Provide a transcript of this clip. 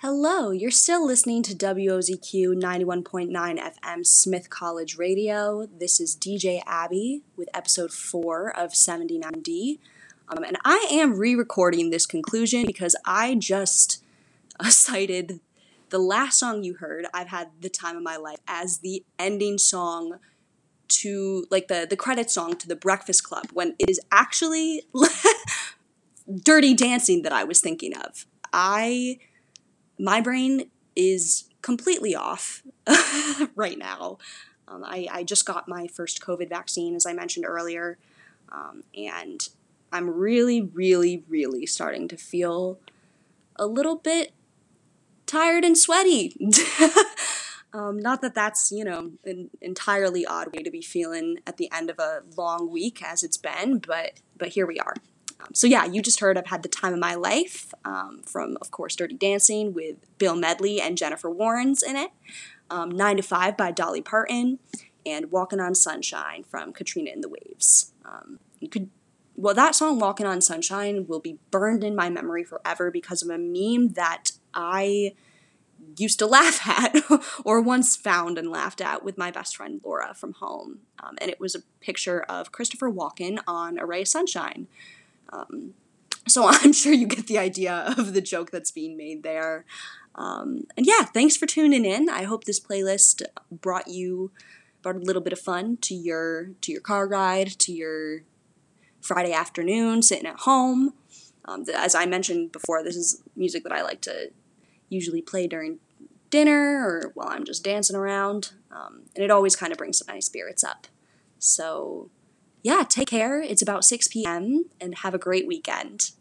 Hello, you're still listening to WOZQ 91.9 FM Smith College Radio. This is DJ Abby with episode 4 of 79D. Um, and I am re recording this conclusion because I just cited the last song you heard, I've had the time of my life, as the ending song to, like, the, the credit song to The Breakfast Club when it is actually Dirty Dancing that I was thinking of. I my brain is completely off right now. Um, I, I, just got my first COVID vaccine, as I mentioned earlier, um, and I'm really, really, really starting to feel a little bit tired and sweaty. um, not that that's, you know, an entirely odd way to be feeling at the end of a long week as it's been, but but here we are. Um, so yeah, you just heard I've had the time of my life um, from, of course, Dirty Dancing with Bill Medley and Jennifer Warnes in it, um, Nine to Five by Dolly Parton, and Walking on Sunshine from Katrina and the Waves. Um, you could, well, that song Walking on Sunshine will be burned in my memory forever because of a meme that I used to laugh at or once found and laughed at with my best friend Laura from home. Um, and it was a picture of Christopher Walken on a ray of sunshine. Um, so I'm sure you get the idea of the joke that's being made there. Um, and yeah, thanks for tuning in. I hope this playlist brought you brought a little bit of fun to your to your car ride, to your Friday afternoon sitting at home. Um, as I mentioned before, this is music that I like to usually play during dinner or while I'm just dancing around, um, and it always kind of brings my spirits up. So yeah, take care. It's about 6 p.m. and have a great weekend.